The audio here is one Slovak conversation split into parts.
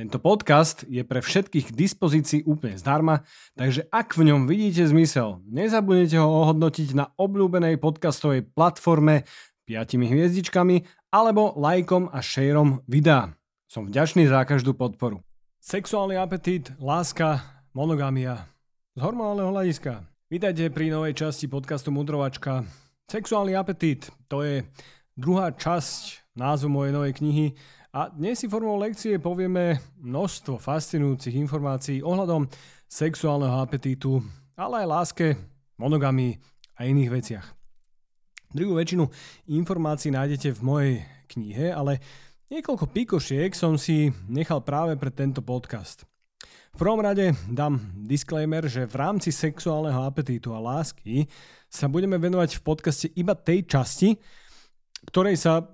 Tento podcast je pre všetkých k dispozícii úplne zdarma, takže ak v ňom vidíte zmysel, nezabudnite ho ohodnotiť na obľúbenej podcastovej platforme 5 hviezdičkami alebo lajkom a šejrom videa. Som vďačný za každú podporu. Sexuálny apetít, láska, monogamia. Z hormonálneho hľadiska. Vítajte pri novej časti podcastu Mudrovačka. Sexuálny apetít, to je druhá časť názvu mojej novej knihy a dnes si formou lekcie povieme množstvo fascinujúcich informácií ohľadom sexuálneho apetítu, ale aj láske, monogamy a iných veciach. Druhú väčšinu informácií nájdete v mojej knihe, ale niekoľko pikošiek som si nechal práve pre tento podcast. V prvom rade dám disclaimer, že v rámci sexuálneho apetítu a lásky sa budeme venovať v podcaste iba tej časti, ktorej sa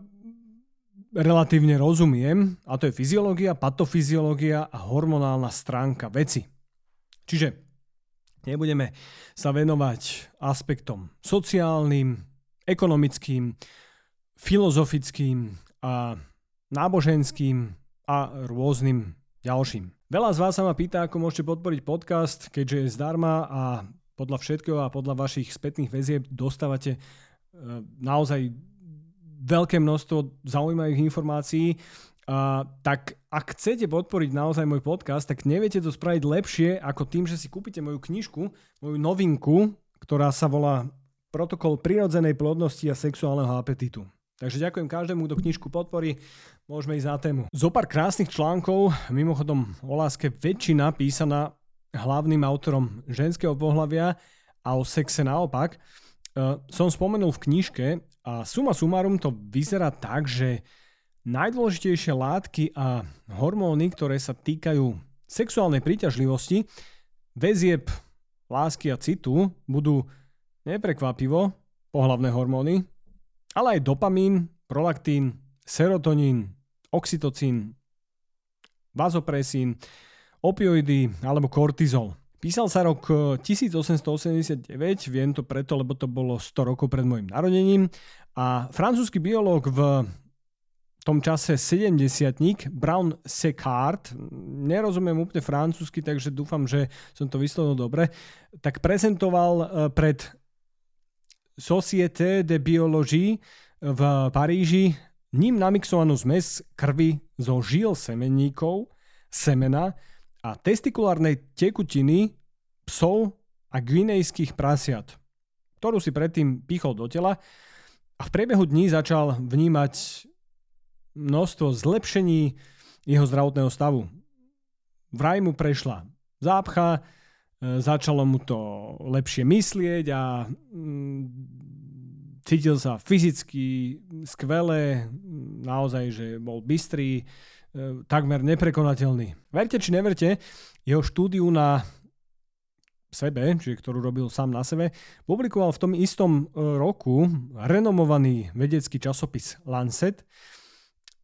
relatívne rozumiem, a to je fyziológia, patofyziológia a hormonálna stránka veci. Čiže nebudeme sa venovať aspektom sociálnym, ekonomickým, filozofickým a náboženským a rôznym ďalším. Veľa z vás sa ma pýta, ako môžete podporiť podcast, keďže je zdarma a podľa všetkého a podľa vašich spätných väzieb dostávate e, naozaj veľké množstvo zaujímavých informácií, Uh, tak ak chcete podporiť naozaj môj podcast, tak neviete to spraviť lepšie ako tým, že si kúpite moju knižku, moju novinku, ktorá sa volá Protokol prirodzenej plodnosti a sexuálneho apetitu. Takže ďakujem každému, kto knižku podporí. Môžeme ísť na tému. Zo pár krásnych článkov, mimochodom o láske väčšina písaná hlavným autorom ženského pohľavia a o sexe naopak, som spomenul v knižke a suma sumarum to vyzerá tak, že najdôležitejšie látky a hormóny, ktoré sa týkajú sexuálnej príťažlivosti, väzieb, lásky a citu, budú neprekvapivo pohlavné hormóny, ale aj dopamín, prolaktín, serotonín, oxytocín, vazopresín, opioidy alebo kortizol. Písal sa rok 1889, eh, viem to preto, lebo to bolo 100 rokov pred môjim narodením. A francúzsky biológ v tom čase 70 Brown Seccard, nerozumiem úplne francúzsky, takže dúfam, že som to vyslovil dobre, tak prezentoval eh, pred Société de Biologie v Paríži ním namixovanú zmes krvi zo žil semenníkov, semena a testikulárnej tekutiny psov a gvinejských prasiat, ktorú si predtým pichol do tela a v priebehu dní začal vnímať množstvo zlepšení jeho zdravotného stavu. Vraj mu prešla zápcha, e, začalo mu to lepšie myslieť a mm, cítil sa fyzicky skvele, naozaj, že bol bystrý, takmer neprekonateľný. Verte či neverte, jeho štúdiu na sebe, čiže ktorú robil sám na sebe, publikoval v tom istom e, roku renomovaný vedecký časopis Lancet.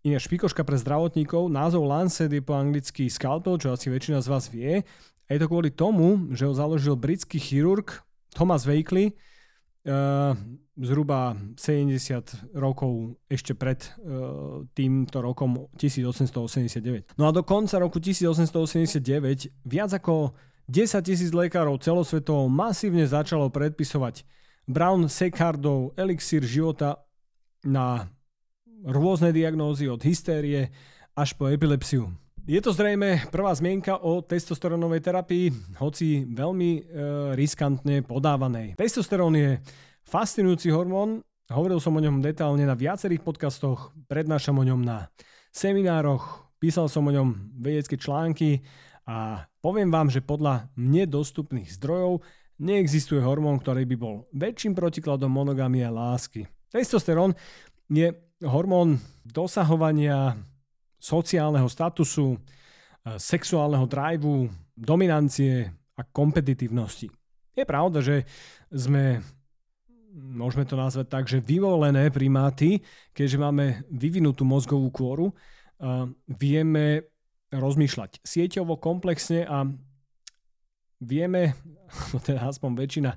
Iné špikoška pre zdravotníkov, názov Lancet je po anglicky scalpel, čo asi väčšina z vás vie. A je to kvôli tomu, že ho založil britský chirurg Thomas Wakely, uh, zhruba 70 rokov ešte pred uh, týmto rokom 1889. No a do konca roku 1889 viac ako 10 tisíc lekárov celosvetovo masívne začalo predpisovať Brown Seckardov elixír života na rôzne diagnózy od hystérie až po epilepsiu. Je to zrejme prvá zmienka o testosterónovej terapii, hoci veľmi e, riskantne podávanej. Testosterón je fascinujúci hormón, hovoril som o ňom detálne na viacerých podcastoch, prednášam o ňom na seminároch, písal som o ňom vedecké články a poviem vám, že podľa mne dostupných zdrojov neexistuje hormón, ktorý by bol väčším protikladom monogamie a lásky. Testosterón je hormón dosahovania sociálneho statusu, e, sexuálneho driveu, dominancie a kompetitívnosti. Je pravda, že sme môžeme to nazvať tak, že vyvolené primáty, keďže máme vyvinutú mozgovú kôru, vieme rozmýšľať sieťovo, komplexne a vieme, teda aspoň väčšina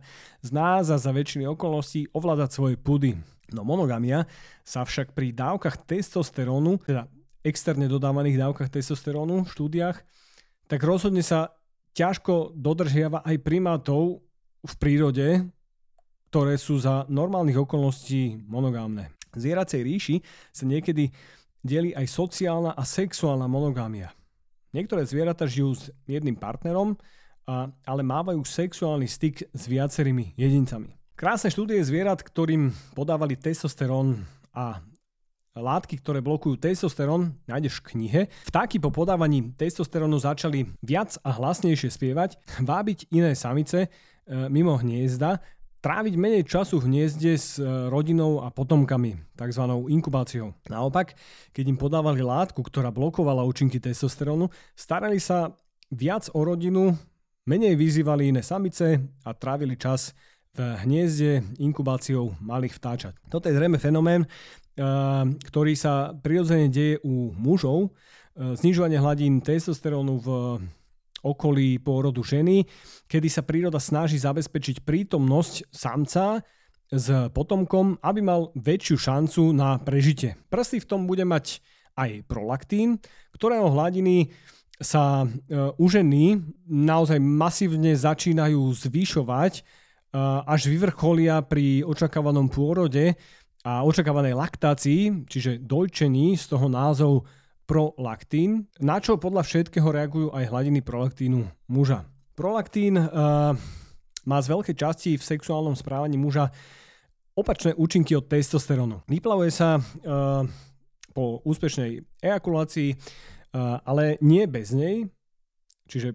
z nás a za väčšiny okolností ovládať svoje pudy. No monogamia sa však pri dávkach testosterónu, teda externe dodávaných dávkach testosterónu v štúdiách, tak rozhodne sa ťažko dodržiava aj primátov v prírode, ktoré sú za normálnych okolností monogámne. V zvieracej ríši sa niekedy delí aj sociálna a sexuálna monogámia. Niektoré zvieratá žijú s jedným partnerom, a, ale mávajú sexuálny styk s viacerými jedincami. Krásne štúdie zvierat, ktorým podávali testosterón a látky, ktoré blokujú testosterón, nájdeš v knihe. Vtáky po podávaní testosterónu začali viac a hlasnejšie spievať, vábiť iné samice e, mimo hniezda, tráviť menej času v hniezde s e, rodinou a potomkami, tzv. inkubáciou. Naopak, keď im podávali látku, ktorá blokovala účinky testosterónu, starali sa viac o rodinu, menej vyzývali iné samice a trávili čas v hniezde inkubáciou malých vtáčat. Toto je zrejme fenomén, ktorý sa prirodzene deje u mužov. Eh, znižovanie hladín testosterónu v okolí pôrodu ženy, kedy sa príroda snaží zabezpečiť prítomnosť samca s potomkom, aby mal väčšiu šancu na prežitie. Prsty v tom bude mať aj prolaktín, ktorého hladiny sa e, u ženy naozaj masívne začínajú zvyšovať až vyvrcholia pri očakávanom pôrode a očakávanej laktácii, čiže dojčení z toho názov prolaktín, na čo podľa všetkého reagujú aj hladiny prolaktínu muža. Prolaktín uh, má z veľkej časti v sexuálnom správaní muža opačné účinky od testosterónu. Vyplavuje sa uh, po úspešnej ejakulácii, uh, ale nie bez nej, čiže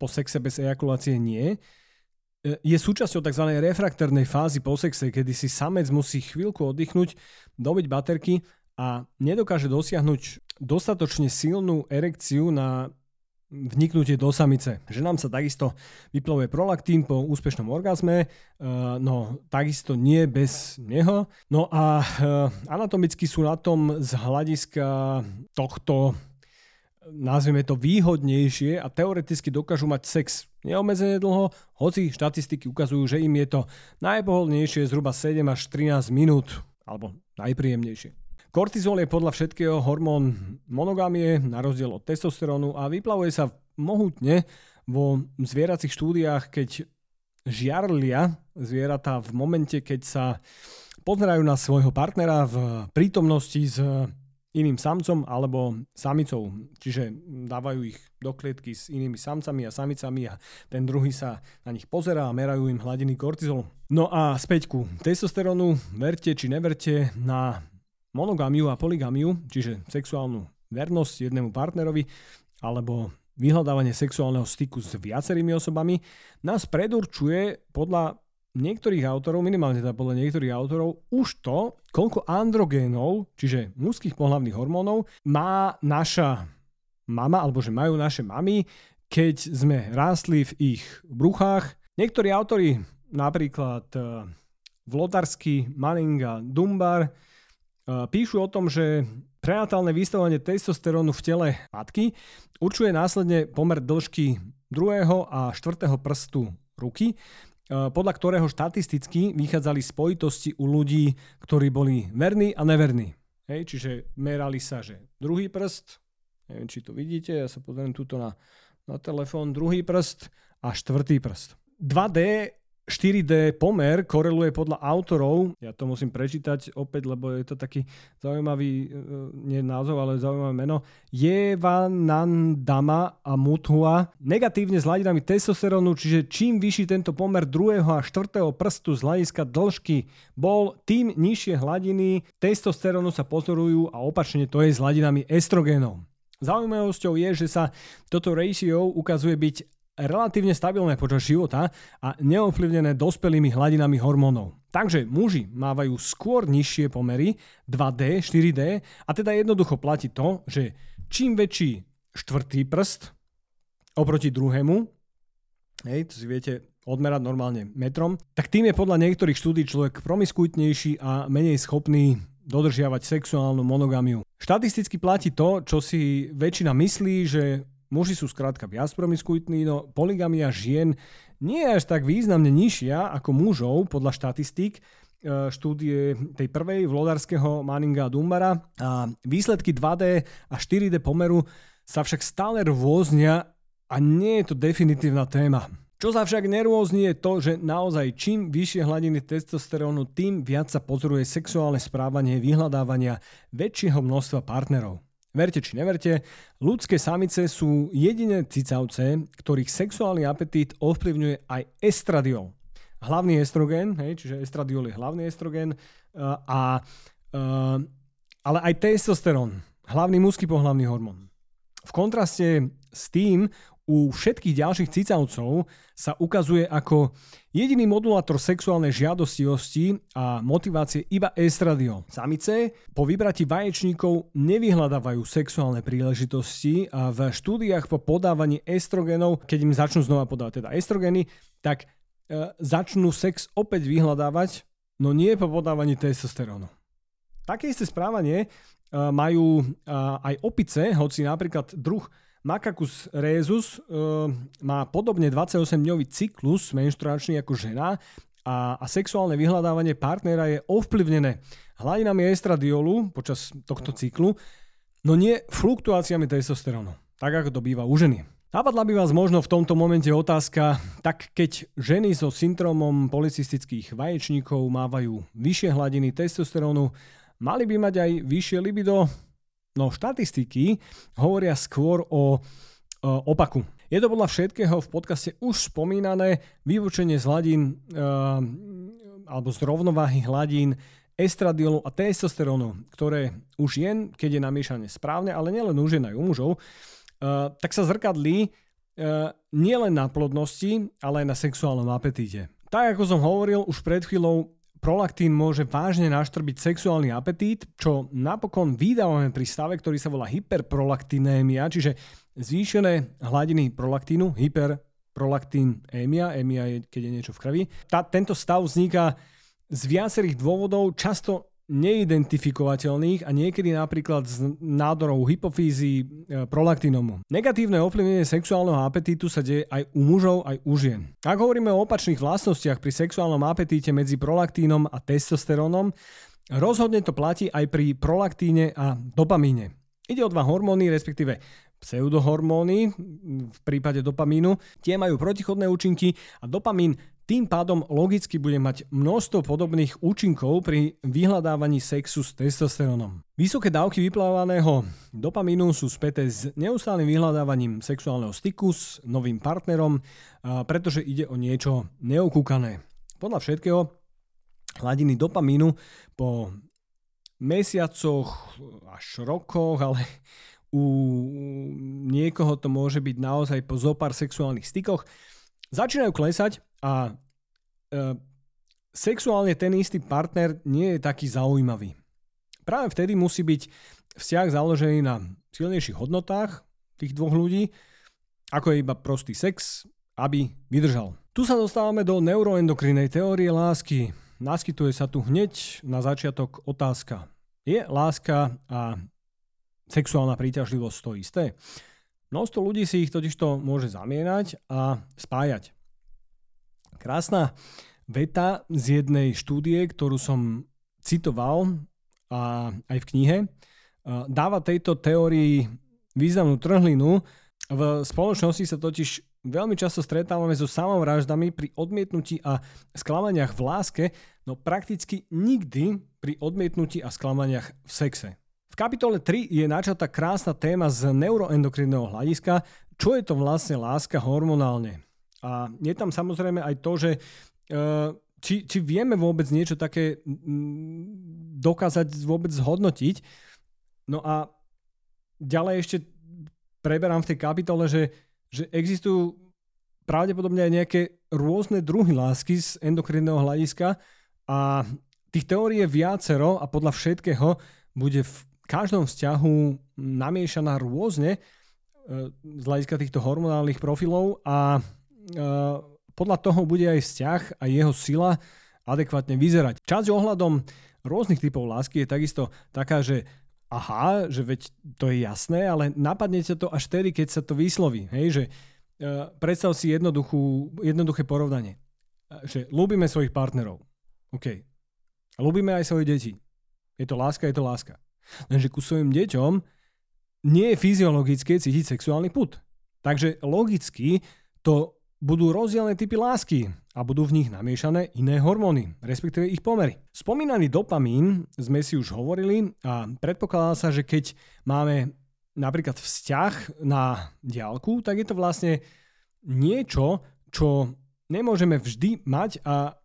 po sexe bez ejakulácie nie, je súčasťou tzv. refraktérnej fázy po sexe, kedy si samec musí chvíľku oddychnúť, dobiť baterky a nedokáže dosiahnuť dostatočne silnú erekciu na vniknutie do samice. Ženám sa takisto vyplovuje prolaktín po úspešnom orgazme, e, no takisto nie bez neho. No a e, anatomicky sú na tom z hľadiska tohto nazvime to výhodnejšie a teoreticky dokážu mať sex neobmedzene dlho, hoci štatistiky ukazujú, že im je to najpohodlnejšie zhruba 7 až 13 minút, alebo najpríjemnejšie. Kortizol je podľa všetkého hormón monogámie, na rozdiel od testosterónu a vyplavuje sa mohutne vo zvieracích štúdiách, keď žiarlia zvieratá v momente, keď sa pozerajú na svojho partnera v prítomnosti s iným samcom alebo samicou. Čiže dávajú ich do klietky s inými samcami a samicami a ten druhý sa na nich pozerá a merajú im hladiny kortizolu. No a späť ku testosterónu, verte či neverte na monogamiu a poligamiu, čiže sexuálnu vernosť jednému partnerovi alebo vyhľadávanie sexuálneho styku s viacerými osobami, nás predurčuje podľa niektorých autorov, minimálne teda podľa niektorých autorov, už to, koľko androgénov, čiže mužských pohľavných hormónov, má naša mama, alebo že majú naše mamy, keď sme rástli v ich bruchách. Niektorí autori, napríklad e, Vlodarsky, a Dumbar, e, píšu o tom, že prenatálne vystavovanie testosterónu v tele matky určuje následne pomer dĺžky druhého a štvrtého prstu ruky podľa ktorého štatisticky vychádzali spojitosti u ľudí, ktorí boli verní a neverní. Hej, čiže merali sa, že druhý prst, neviem, či to vidíte, ja sa pozriem túto na, na telefón, druhý prst a štvrtý prst. 2D 4D pomer koreluje podľa autorov, ja to musím prečítať opäť, lebo je to taký zaujímavý, e, nie názov, ale zaujímavé meno, Jevanandama a Muthua, negatívne s hladinami testosterónu, čiže čím vyšší tento pomer druhého a štvrtého prstu z hľadiska dĺžky bol, tým nižšie hladiny testosterónu sa pozorujú a opačne to je s hladinami estrogénov. Zaujímavosťou je, že sa toto ratio ukazuje byť relatívne stabilné počas života a neovplyvnené dospelými hladinami hormónov. Takže muži mávajú skôr nižšie pomery 2D, 4D a teda jednoducho platí to, že čím väčší štvrtý prst oproti druhému, hej, to si viete odmerať normálne metrom, tak tým je podľa niektorých štúdí človek promiskuitnejší a menej schopný dodržiavať sexuálnu monogamiu. Štatisticky platí to, čo si väčšina myslí, že muži sú skrátka viac promiskuitní, no poligamia žien nie je až tak významne nižšia ako mužov podľa štatistík e, štúdie tej prvej vlodárskeho Manninga a Dumbara a výsledky 2D a 4D pomeru sa však stále rôznia a nie je to definitívna téma. Čo sa však nerôzni je to, že naozaj čím vyššie hladiny testosterónu, tým viac sa pozoruje sexuálne správanie vyhľadávania väčšieho množstva partnerov. Verte či neverte, ľudské samice sú jediné cicavce, ktorých sexuálny apetít ovplyvňuje aj estradiol. Hlavný estrogen, hej, čiže estradiol je hlavný estrogen, uh, a, uh, ale aj testosterón, hlavný mužský pohlavný hormón. V kontraste s tým u všetkých ďalších cicavcov sa ukazuje ako jediný modulátor sexuálnej žiadostivosti a motivácie iba estradiol. Samice po vybratí vaječníkov nevyhľadávajú sexuálne príležitosti a v štúdiách po podávaní estrogenov, keď im začnú znova podávať teda estrogeny, tak e, začnú sex opäť vyhľadávať, no nie po podávaní testosterónu. Také isté správanie e, majú e, aj opice, hoci napríklad druh Macacus rhesus uh, má podobne 28-dňový cyklus menštruačný ako žena a, a sexuálne vyhľadávanie partnera je ovplyvnené hladinami estradiolu počas tohto cyklu, no nie fluktuáciami testosterónu, tak ako to býva u ženy. Napadla by vás možno v tomto momente otázka, tak keď ženy so syndromom policistických vaječníkov mávajú vyššie hladiny testosterónu, mali by mať aj vyššie libido? No štatistiky hovoria skôr o, o opaku. Je to podľa všetkého v podcaste už spomínané vyvučenie z hladín uh, alebo z rovnováhy hladín estradiolu a testosterónu, ktoré už jen, keď je namiešané správne, ale nielen u žien aj u mužov, uh, tak sa zrkadlí uh, nielen na plodnosti, ale aj na sexuálnom apetíte. Tak ako som hovoril už pred chvíľou, prolaktín môže vážne naštrbiť sexuálny apetít, čo napokon vydávame pri stave, ktorý sa volá hyperprolaktinémia, čiže zvýšené hladiny prolaktínu, hyperprolaktinémia, émia je, keď je niečo v krvi. Tá, tento stav vzniká z viacerých dôvodov, často neidentifikovateľných a niekedy napríklad z nádorov hypofízy e, prolaktinomu. Negatívne ovplyvnenie sexuálneho apetítu sa deje aj u mužov, aj u žien. Ak hovoríme o opačných vlastnostiach pri sexuálnom apetíte medzi prolaktínom a testosterónom, rozhodne to platí aj pri prolaktíne a dopamíne. Ide o dva hormóny, respektíve pseudohormóny v prípade dopamínu. Tie majú protichodné účinky a dopamín tým pádom logicky bude mať množstvo podobných účinkov pri vyhľadávaní sexu s testosterónom. Vysoké dávky vyplávaného dopamínu sú späté s neustálým vyhľadávaním sexuálneho styku s novým partnerom, pretože ide o niečo neokúkané. Podľa všetkého hladiny dopamínu po mesiacoch až rokoch, ale u niekoho to môže byť naozaj po zopár sexuálnych stykoch, začínajú klesať a e, sexuálne ten istý partner nie je taký zaujímavý. Práve vtedy musí byť vzťah založený na silnejších hodnotách tých dvoch ľudí, ako je iba prostý sex, aby vydržal. Tu sa dostávame do neuroendokrinej teórie lásky. Naskytuje sa tu hneď na začiatok otázka. Je láska a sexuálna príťažlivosť to isté? Množstvo ľudí si ich totižto môže zamienať a spájať. Krásna veta z jednej štúdie, ktorú som citoval a aj v knihe, dáva tejto teórii významnú trhlinu. V spoločnosti sa totiž veľmi často stretávame so samovraždami pri odmietnutí a sklamaniach v láske, no prakticky nikdy pri odmietnutí a sklamaniach v sexe. V kapitole 3 je načatá krásna téma z neuroendokrinného hľadiska, čo je to vlastne láska hormonálne. A je tam samozrejme aj to, že uh, či, či vieme vôbec niečo také dokázať vôbec zhodnotiť. No a ďalej ešte preberám v tej kapitole, že, že existujú pravdepodobne aj nejaké rôzne druhy lásky z endokrinného hľadiska a tých teórií je viacero a podľa všetkého bude v každom vzťahu namiešaná rôzne e, z hľadiska týchto hormonálnych profilov a podľa toho bude aj vzťah a jeho sila adekvátne vyzerať. Časť ohľadom rôznych typov lásky je takisto taká, že aha, že veď to je jasné, ale napadne sa to až tedy, keď sa to vysloví. Hej, že uh, predstav si jednoduché porovnanie. Uh, že ľúbime svojich partnerov. OK. Ľúbime aj svoje deti. Je to láska, je to láska. Lenže ku svojim deťom nie je fyziologické cítiť sexuálny put. Takže logicky to budú rozdielne typy lásky a budú v nich namiešané iné hormóny, respektíve ich pomery. Spomínaný dopamín sme si už hovorili a predpokladá sa, že keď máme napríklad vzťah na diálku, tak je to vlastne niečo, čo nemôžeme vždy mať a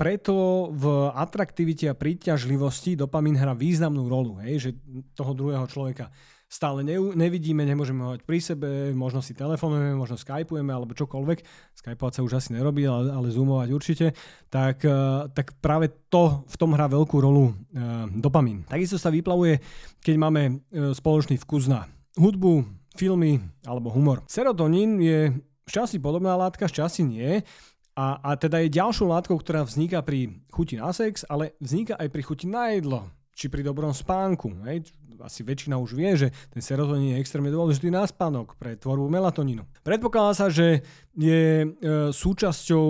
preto v atraktivite a príťažlivosti dopamín hrá významnú rolu, hej, že toho druhého človeka stále ne, nevidíme, nemôžeme mať pri sebe, možno si telefonujeme, možno skypujeme alebo čokoľvek, skypovať sa už asi nerobí, ale, ale zoomovať určite, tak, uh, tak práve to v tom hrá veľkú rolu uh, dopamín. Takisto sa vyplavuje, keď máme uh, spoločný vkus na hudbu, filmy alebo humor. Serotonín je šťastí podobná látka, šťastí nie. A, a teda je ďalšou látkou, ktorá vzniká pri chuti na sex, ale vzniká aj pri chuti na jedlo či pri dobrom spánku. Hej? Asi väčšina už vie, že ten serotonín je extrémne dôležitý na spánok pre tvorbu melatonínu. Predpokladá sa, že je e, súčasťou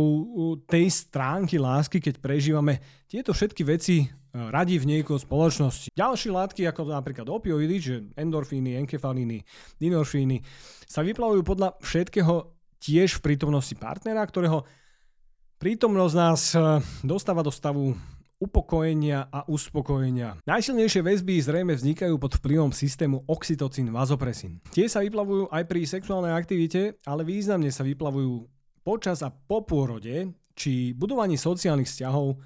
tej stránky lásky, keď prežívame tieto všetky veci e, radi v nejakej spoločnosti. Ďalšie látky, ako napríklad opioidy, že endorfíny, enkefalíny, dinorfíny, sa vyplavujú podľa všetkého tiež v prítomnosti partnera, ktorého prítomnosť nás e, dostáva do stavu upokojenia a uspokojenia. Najsilnejšie väzby zrejme vznikajú pod vplyvom systému oxytocín vazopresín. Tie sa vyplavujú aj pri sexuálnej aktivite, ale významne sa vyplavujú počas a po pôrode, či budovaní sociálnych vzťahov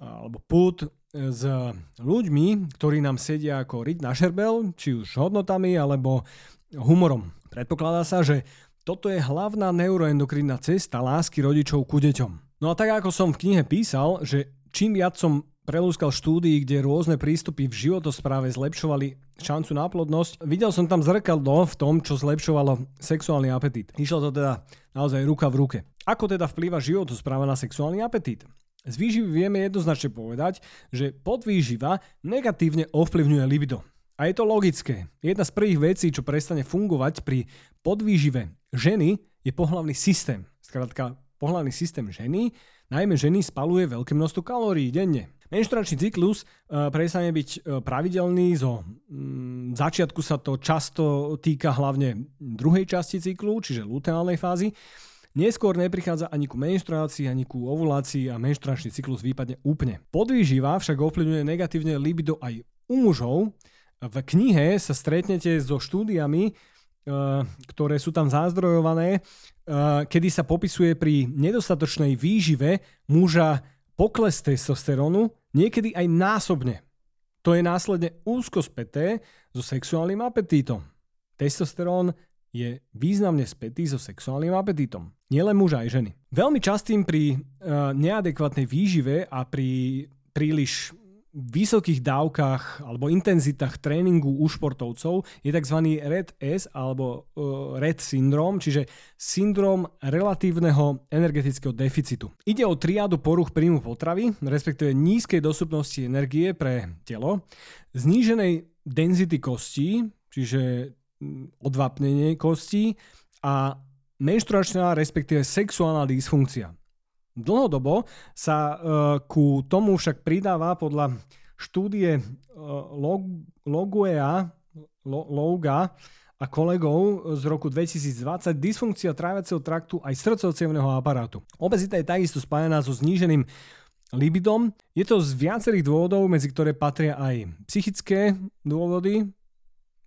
alebo pút s ľuďmi, ktorí nám sedia ako ryť na šerbel, či už hodnotami alebo humorom. Predpokladá sa, že toto je hlavná neuroendokrinná cesta lásky rodičov ku deťom. No a tak ako som v knihe písal, že čím viac som prelúskal štúdií, kde rôzne prístupy v životospráve zlepšovali šancu na plodnosť, videl som tam zrkadlo v tom, čo zlepšovalo sexuálny apetít. Išlo to teda naozaj ruka v ruke. Ako teda vplýva životospráva na sexuálny apetít? Z výživy vieme jednoznačne povedať, že podvýživa negatívne ovplyvňuje libido. A je to logické. Jedna z prvých vecí, čo prestane fungovať pri podvýžive ženy, je pohlavný systém. Skrátka, pohlavný systém ženy Najmä ženy spaluje veľké množstvo kalórií denne. Menštruačný cyklus uh, prestane byť uh, pravidelný, zo um, začiatku sa to často týka hlavne druhej časti cyklu, čiže luteálnej fázy. Neskôr neprichádza ani ku menštruácii, ani ku ovulácii a menštruačný cyklus výpadne úplne. Podvýživa však ovplyvňuje negatívne libido aj u mužov. V knihe sa stretnete so štúdiami, Eh, ktoré sú tam zázdrojované, kedy sa popisuje pri nedostatočnej výžive muža pokles testosterónu, niekedy aj násobne. To je následne úzko späté so sexuálnym apetítom. Testosterón je významne spätý so sexuálnym apetítom. Nielen muža aj ženy. Veľmi častým pri uh, neadekvátnej výžive a pri príliš vysokých dávkach alebo intenzitách tréningu u športovcov je tzv. RED S alebo uh, RED syndrom, čiže syndrom relatívneho energetického deficitu. Ide o triádu poruch príjmu potravy, respektíve nízkej dostupnosti energie pre telo, zníženej denzity kostí, čiže mm, odvápnenie kostí a menštruačná, respektíve sexuálna dysfunkcia. Dlhodobo sa uh, ku tomu však pridáva podľa štúdie uh, Log, Loguea, Loga a kolegov z roku 2020 dysfunkcia tráviaceho traktu aj srdcovo aparátu. Obezita je takisto spájaná so zníženým libidom. Je to z viacerých dôvodov, medzi ktoré patria aj psychické dôvody,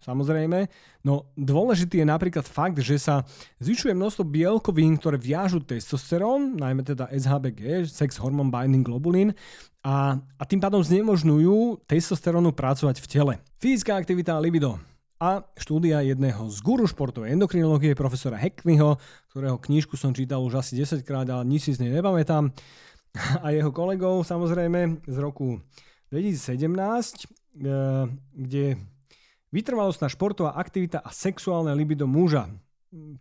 samozrejme. No dôležitý je napríklad fakt, že sa zvyšuje množstvo bielkovín, ktoré viažu testosterón, najmä teda SHBG, sex hormone binding globulin, a, a tým pádom znemožňujú testosterónu pracovať v tele. Fyzická aktivita a libido. A štúdia jedného z guru športovej endokrinológie, profesora Heckneyho, ktorého knížku som čítal už asi 10 krát, ale nič si z nej nepamätám, a jeho kolegov samozrejme z roku 2017, eh, kde Vytrvalostná športová aktivita a sexuálne libido muža.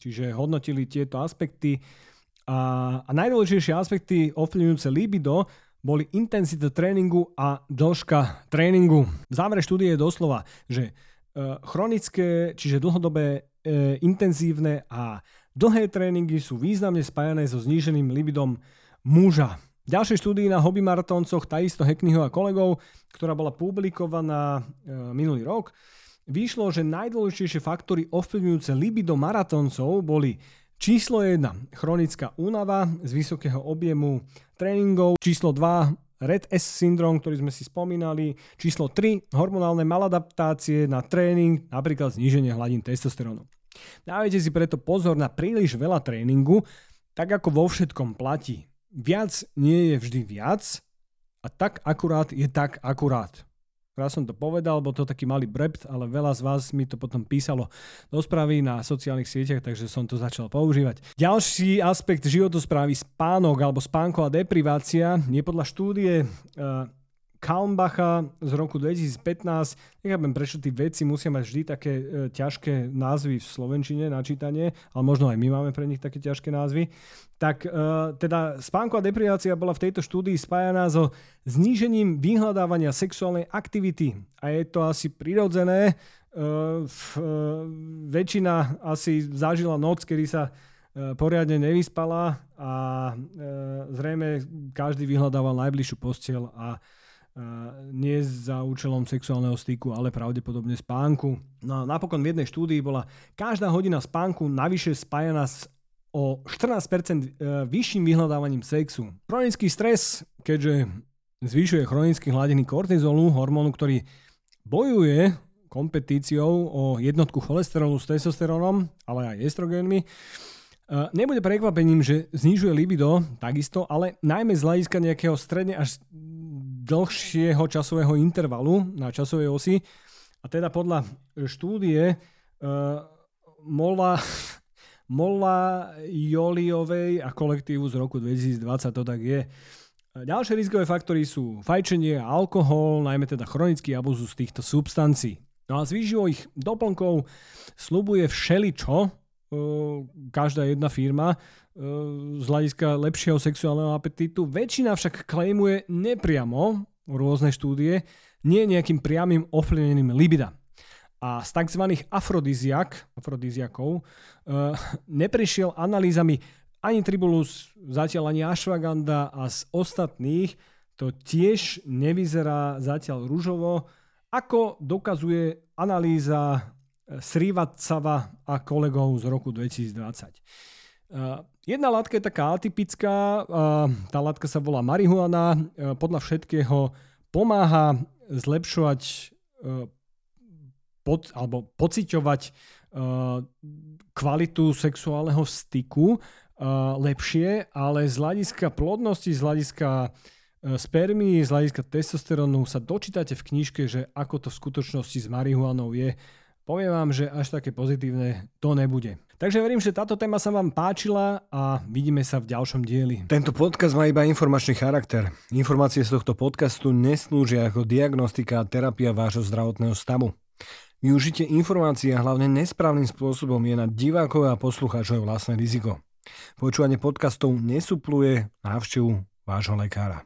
čiže hodnotili tieto aspekty a, a najdôležitejšie aspekty ovplyvňujúce libido boli intenzita tréningu a dĺžka tréningu. V závere štúdie je doslova, že e, chronické, čiže dlhodobé, e, intenzívne a dlhé tréningy sú významne spájané so zníženým libidom muža. V ďalšej štúdii na hobby maratóncoch takisto Heknyho a kolegov, ktorá bola publikovaná e, minulý rok, vyšlo, že najdôležitejšie faktory ovplyvňujúce libido maratóncov boli Číslo 1. Chronická únava z vysokého objemu tréningov. Číslo 2. Red S syndrom, ktorý sme si spomínali. Číslo 3. Hormonálne maladaptácie na tréning, napríklad zníženie hladín testosterónu. Dávajte si preto pozor na príliš veľa tréningu, tak ako vo všetkom platí. Viac nie je vždy viac a tak akurát je tak akurát. Raz som to povedal, bol to taký malý brept, ale veľa z vás mi to potom písalo do správy na sociálnych sieťach, takže som to začal používať. Ďalší aspekt životosprávy spánok alebo spánková deprivácia je podľa štúdie uh, Kalmbacha z roku 2015. Nechápem, prečo tí veci musia mať vždy také e, ťažké názvy v Slovenčine na čítanie, ale možno aj my máme pre nich také ťažké názvy. Tak e, teda spánková deprivácia bola v tejto štúdii spájaná so znížením vyhľadávania sexuálnej aktivity. A je to asi prirodzené. E, v, e, väčšina asi zažila noc, kedy sa e, poriadne nevyspala a e, zrejme každý vyhľadával najbližšiu postiel a nie za účelom sexuálneho styku, ale pravdepodobne spánku. No a napokon v jednej štúdii bola každá hodina spánku navyše spájana s o 14% e, vyšším vyhľadávaním sexu. Chronický stres, keďže zvyšuje chronicky hladiny kortizolu, hormónu, ktorý bojuje kompetíciou o jednotku cholesterolu s testosterónom, ale aj estrogénmi, e, Nebude prekvapením, že znižuje libido takisto, ale najmä z hľadiska nejakého stredne až dlhšieho časového intervalu na časovej osi. A teda podľa štúdie uh, Mola, Mola Joliovej a kolektívu z roku 2020 to tak je. Ďalšie rizikové faktory sú fajčenie a alkohol, najmä teda chronický abuzus týchto substancií. No a z výživových doplnkov slubuje všeličo, každá jedna firma z hľadiska lepšieho sexuálneho apetitu. Väčšina však klejmuje nepriamo, rôzne štúdie, nie nejakým priamým ovplyvnením libida. A z tzv. afrodiziak, afrodiziakov neprišiel analýzami ani Tribulus, zatiaľ ani Ashwagandha a z ostatných to tiež nevyzerá zatiaľ rúžovo, ako dokazuje analýza Srivacava a kolegov z roku 2020. Jedna látka je taká atypická, tá látka sa volá marihuana, podľa všetkého pomáha zlepšovať pod, alebo pociťovať kvalitu sexuálneho styku lepšie, ale z hľadiska plodnosti, z hľadiska spermii, z hľadiska testosterónu sa dočítate v knižke, že ako to v skutočnosti s marihuanou je Poviem vám, že až také pozitívne to nebude. Takže verím, že táto téma sa vám páčila a vidíme sa v ďalšom dieli. Tento podcast má iba informačný charakter. Informácie z tohto podcastu neslúžia ako diagnostika a terapia vášho zdravotného stavu. Využitie informácií a hlavne nesprávnym spôsobom je na divákov a poslucháčov vlastné riziko. Počúvanie podcastov nesupluje návštevu vášho lekára.